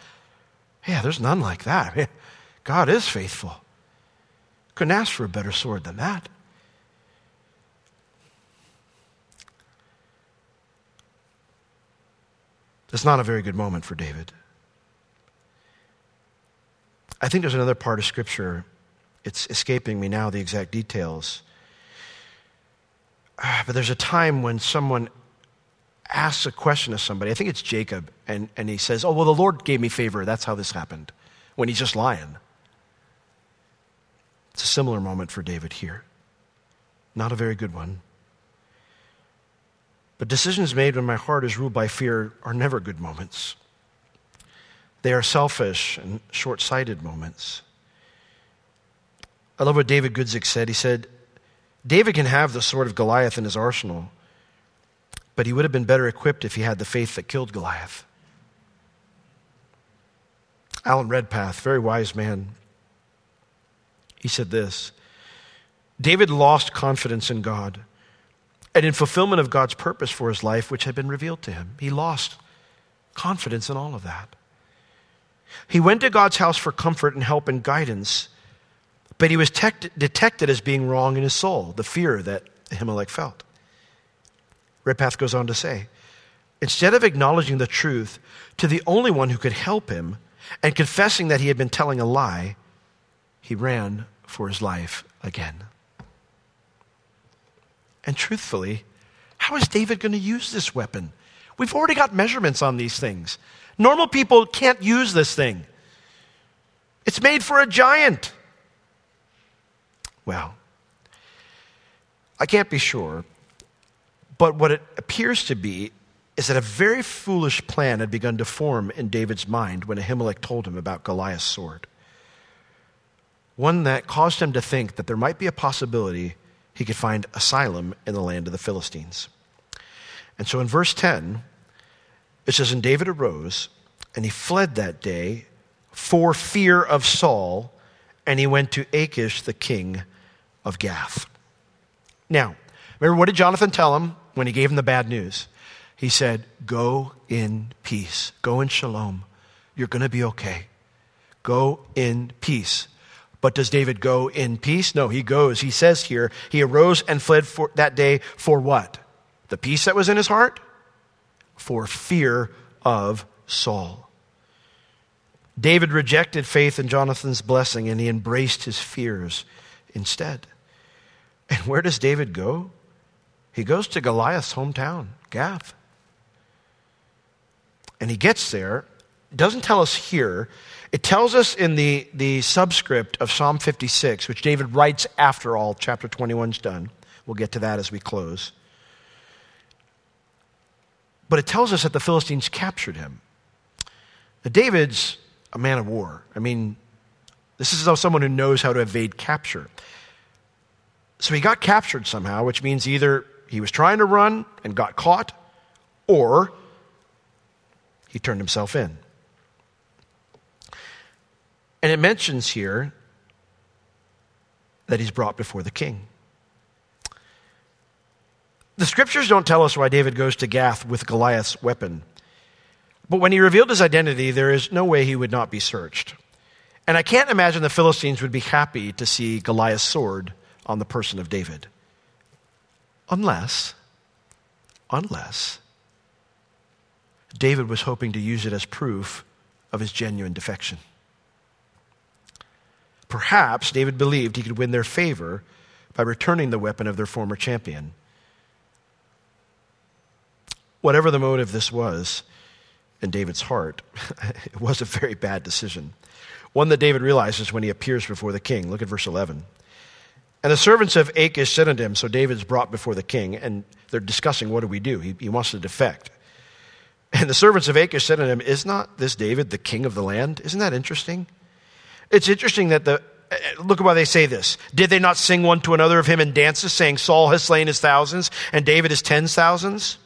yeah, there's none like that. God is faithful. Couldn't ask for a better sword than that. It's not a very good moment for David. I think there's another part of Scripture. It's escaping me now, the exact details. Ah, but there's a time when someone asks a question of somebody. I think it's Jacob, and, and he says, Oh, well, the Lord gave me favor. That's how this happened, when he's just lying. It's a similar moment for David here. Not a very good one. But decisions made when my heart is ruled by fear are never good moments. They are selfish and short sighted moments. I love what David Guzik said. He said, David can have the sword of Goliath in his arsenal, but he would have been better equipped if he had the faith that killed Goliath. Alan Redpath, very wise man, he said this David lost confidence in God and in fulfillment of God's purpose for his life, which had been revealed to him. He lost confidence in all of that. He went to God's house for comfort and help and guidance, but he was tect- detected as being wrong in his soul, the fear that Ahimelech felt. Redpath goes on to say, instead of acknowledging the truth to the only one who could help him and confessing that he had been telling a lie, he ran for his life again. And truthfully, how is David going to use this weapon? We've already got measurements on these things. Normal people can't use this thing. It's made for a giant. Well, I can't be sure, but what it appears to be is that a very foolish plan had begun to form in David's mind when Ahimelech told him about Goliath's sword. One that caused him to think that there might be a possibility he could find asylum in the land of the Philistines. And so in verse 10, it says, And David arose, and he fled that day for fear of Saul, and he went to Achish, the king of Gath. Now, remember, what did Jonathan tell him when he gave him the bad news. He said, Go in peace. Go in shalom. You're going to be okay. Go in peace. But does David go in peace? No, he goes. He says here, he arose and fled for that day for what? The peace that was in his heart? For fear of Saul. David rejected faith in Jonathan's blessing and he embraced his fears instead. And where does David go? He goes to Goliath's hometown, Gath. And he gets there. Doesn't tell us here. It tells us in the, the subscript of Psalm 56, which David writes after all chapter 21 is done. We'll get to that as we close. But it tells us that the Philistines captured him. Now, David's a man of war. I mean, this is someone who knows how to evade capture. So he got captured somehow, which means either he was trying to run and got caught, or he turned himself in. And it mentions here that he's brought before the king. The scriptures don't tell us why David goes to Gath with Goliath's weapon. But when he revealed his identity, there is no way he would not be searched. And I can't imagine the Philistines would be happy to see Goliath's sword on the person of David. Unless, unless David was hoping to use it as proof of his genuine defection. Perhaps David believed he could win their favor by returning the weapon of their former champion. Whatever the motive this was in David's heart, it was a very bad decision. One that David realizes when he appears before the king. Look at verse 11. And the servants of Achish said unto him, So David's brought before the king, and they're discussing what do we do? He, he wants to defect. And the servants of Achish said unto him, Is not this David the king of the land? Isn't that interesting? It's interesting that the, uh, look at why they say this. Did they not sing one to another of him in dances, saying, Saul has slain his thousands, and David his tens thousands?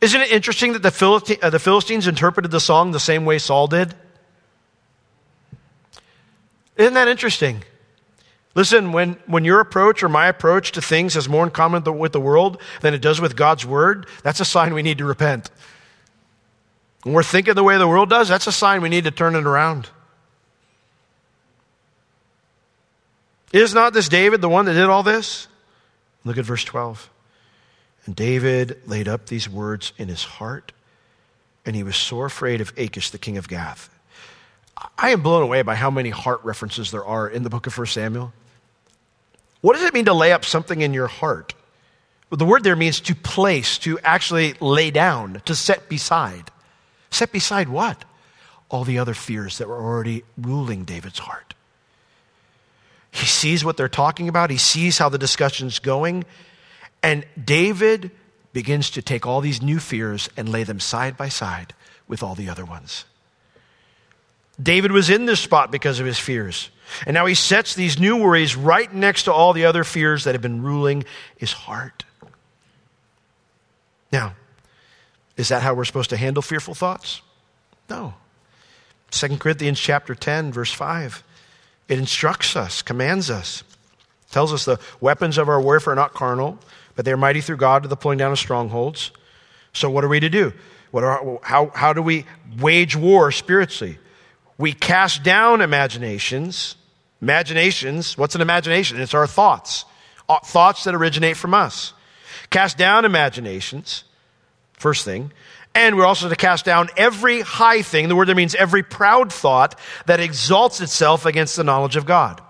Isn't it interesting that the, Philistine, uh, the Philistines interpreted the song the same way Saul did? Isn't that interesting? Listen, when, when your approach or my approach to things has more in common with the world than it does with God's word, that's a sign we need to repent. When we're thinking the way the world does, that's a sign we need to turn it around. Is not this David the one that did all this? Look at verse 12. And David laid up these words in his heart, and he was sore afraid of Achish, the king of Gath. I am blown away by how many heart references there are in the book of 1 Samuel. What does it mean to lay up something in your heart? Well, the word there means to place, to actually lay down, to set beside. Set beside what? All the other fears that were already ruling David's heart. He sees what they're talking about, he sees how the discussion's going, and David begins to take all these new fears and lay them side by side with all the other ones. David was in this spot because of his fears. And now he sets these new worries right next to all the other fears that have been ruling his heart. Now, is that how we're supposed to handle fearful thoughts? No. 2 Corinthians chapter 10 verse 5. It instructs us, commands us. Tells us the weapons of our warfare are not carnal, but they are mighty through God to the pulling down of strongholds. So what are we to do? What are, how, how do we wage war spiritually? We cast down imaginations. Imaginations, what's an imagination? It's our thoughts. Uh, thoughts that originate from us. Cast down imaginations, first thing. And we're also to cast down every high thing, the word there means every proud thought that exalts itself against the knowledge of God.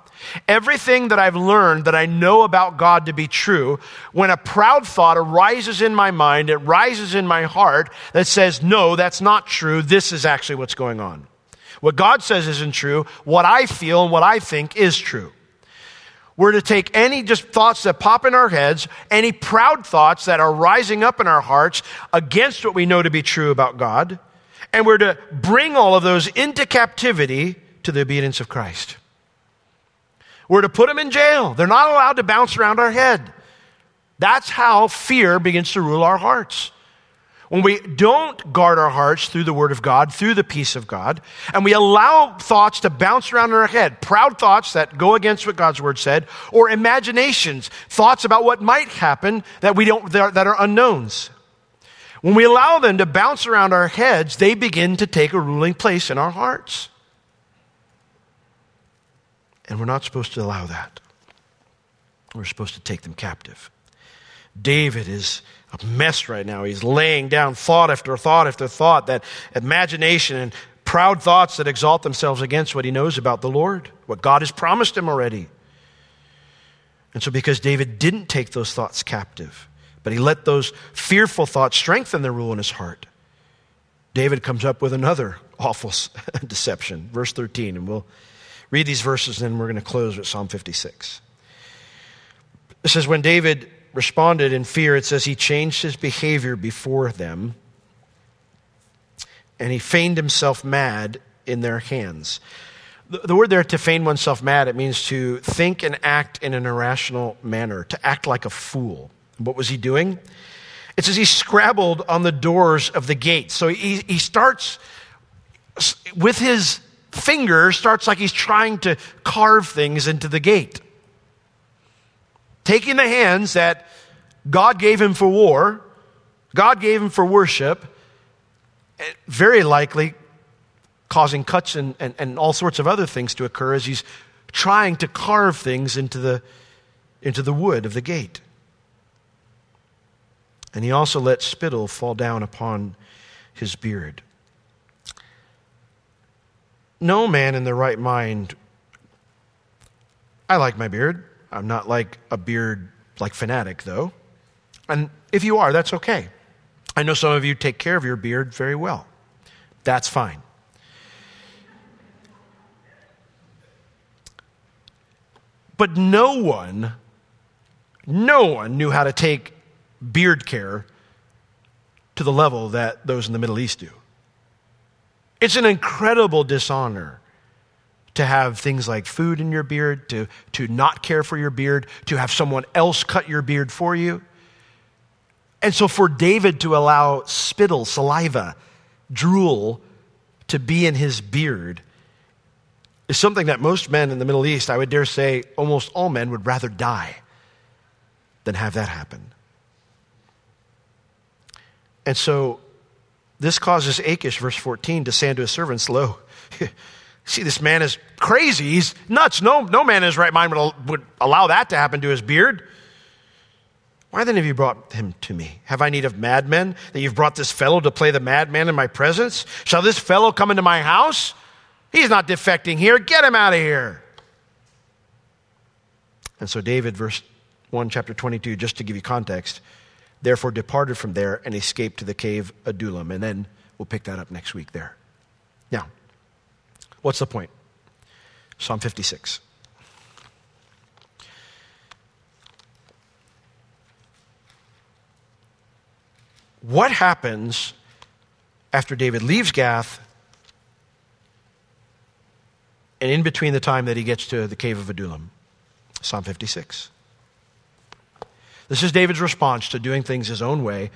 Everything that I've learned that I know about God to be true, when a proud thought arises in my mind, it rises in my heart that says, no, that's not true. This is actually what's going on. What God says isn't true. What I feel and what I think is true. We're to take any just thoughts that pop in our heads, any proud thoughts that are rising up in our hearts against what we know to be true about God, and we're to bring all of those into captivity to the obedience of Christ. We're to put them in jail. They're not allowed to bounce around our head. That's how fear begins to rule our hearts. When we don't guard our hearts through the Word of God, through the peace of God, and we allow thoughts to bounce around in our head, proud thoughts that go against what God's Word said, or imaginations, thoughts about what might happen that, we don't, that are, that are unknowns. When we allow them to bounce around our heads, they begin to take a ruling place in our hearts. And we're not supposed to allow that. We're supposed to take them captive. David is a mess right now. He's laying down thought after thought after thought, that imagination and proud thoughts that exalt themselves against what he knows about the Lord, what God has promised him already. And so, because David didn't take those thoughts captive, but he let those fearful thoughts strengthen their rule in his heart, David comes up with another awful deception. Verse 13, and we'll read these verses and then we're going to close with Psalm 56. It says, When David responded in fear, it says he changed his behavior before them and he feigned himself mad in their hands. The, the, word there, to feign oneself mad, it means to think and act in an irrational manner, to act like a fool. What was he doing? It says he scrabbled on the doors of the gate. So he, he starts with his finger, starts like he's trying to carve things into the gate taking the hands that God gave him for war, God gave him for worship, eh, very likely causing cuts and, and, and all sorts of other things to occur as he's trying to carve things into the, into the wood of the gate. And he also let spittle fall down upon his beard. No man in their right mind, I like my beard. I'm not like a beard like fanatic, though. And if you are, that's okay. I know some of you take care of your beard very well. That's fine. But no one, no one knew how to take beard care to the level that those in the Middle East do. It's an incredible dishonor to have things like food in your beard, to, to not care for your beard, to have someone else cut your beard for you. And so for David to allow spittle, saliva, drool to be in his beard is something that most men in the Middle East, I would dare say almost all men, would rather die than have that happen. And so this causes Achish, verse 14, to say unto his servants, Lo, see, this man is crazy. He's nuts. No, no man in his right mind would, would allow that to happen to his beard. Why then have you brought him to me? Have I need of madmen that you've brought this fellow to play the madman in my presence? Shall this fellow come into my house? He's not defecting here. Get him out of here. And so, David, verse 1, chapter 22, just to give you context, therefore departed from there and escaped to the cave Adullam. And then we'll pick that up next week there. What's the point? Psalm 56. What happens after David leaves Gath and in between the time that he gets to the cave of Adullam? Psalm 56. This is David's response to doing things his own way,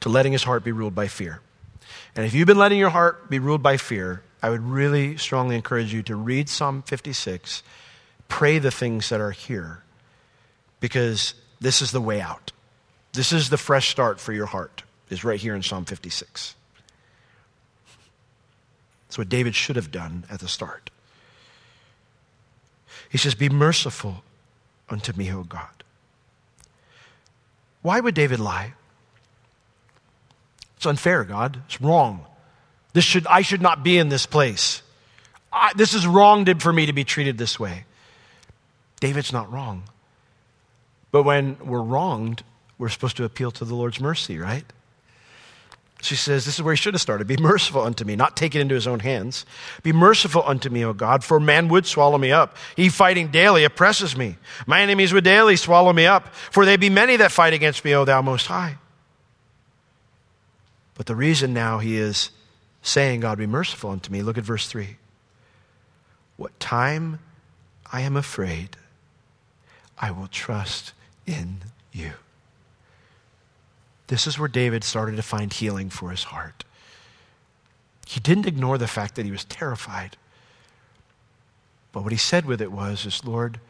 to letting his heart be ruled by fear. And if you've been letting your heart be ruled by fear, I would really strongly encourage you to read Psalm 56, pray the things that are here, because this is the way out. This is the fresh start for your heart, is right here in Psalm 56. That's what David should have done at the start. He says, Be merciful unto me, O God. Why would David lie? It's unfair, God. It's wrong. This should, I should not be in this place. I, this is wrong for me to be treated this way. David's not wrong. But when we're wronged, we're supposed to appeal to the Lord's mercy, right? She says, This is where he should have started. Be merciful unto me, not take it into his own hands. Be merciful unto me, O God, for man would swallow me up. He fighting daily oppresses me. My enemies would daily swallow me up, for they be many that fight against me, O thou most high. But the reason now he is saying, God, be merciful unto me. Look at verse 3. What time I am afraid, I will trust in you. This is where David started to find healing for his heart. He didn't ignore the fact that he was terrified. But what he said with it was, is, Lord,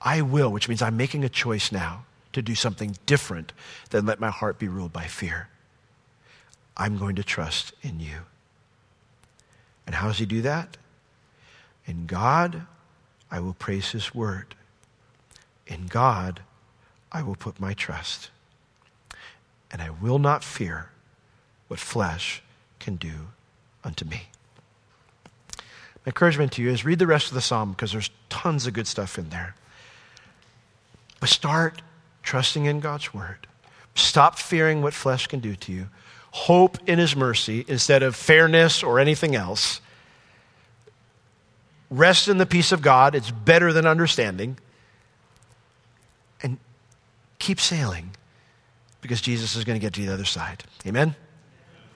I will, which means I'm making a choice now to do something different than let my heart be ruled by fear. I'm going to trust in you. And how does he do that? In God, I will praise his word. In God, I will put my trust. And I will not fear what flesh can do unto me. My encouragement to you is read the rest of the psalm because there's tons of good stuff in there. But start trusting in God's word. Stop fearing what flesh can do to you. Hope in his mercy instead of fairness or anything else. Rest in the peace of God. It's better than understanding. And keep sailing because Jesus is going to get to the other side. Amen?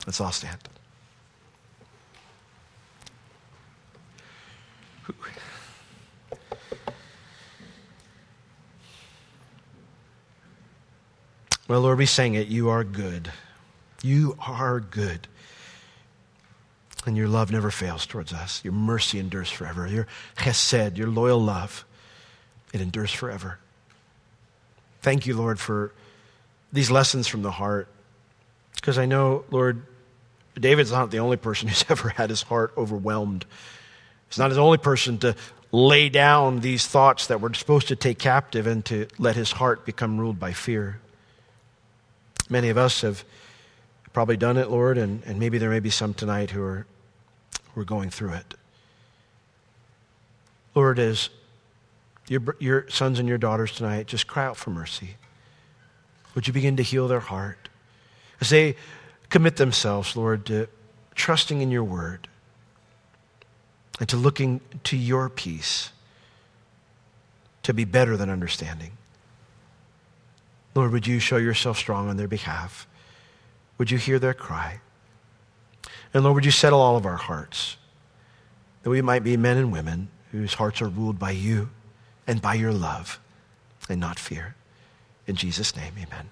Let's all stand. Well, Lord, we sang it. You are good. You are good. And your love never fails towards us. Your mercy endures forever. Your chesed, your loyal love, it endures forever. Thank you, Lord, for these lessons from the heart. Because I know, Lord, David's not the only person who's ever had his heart overwhelmed. He's not the only person to lay down these thoughts that we're supposed to take captive and to let his heart become ruled by fear. Many of us have probably done it, Lord, and, and maybe there may be some tonight who are, who are going through it. Lord, as your, your sons and your daughters tonight just cry out for mercy, would you begin to heal their heart? As they commit themselves, Lord, to trusting in your word and to looking to your peace to be better than understanding. Lord, would you show yourself strong on their behalf? Would you hear their cry? And Lord, would you settle all of our hearts that we might be men and women whose hearts are ruled by you and by your love and not fear. In Jesus' name, amen.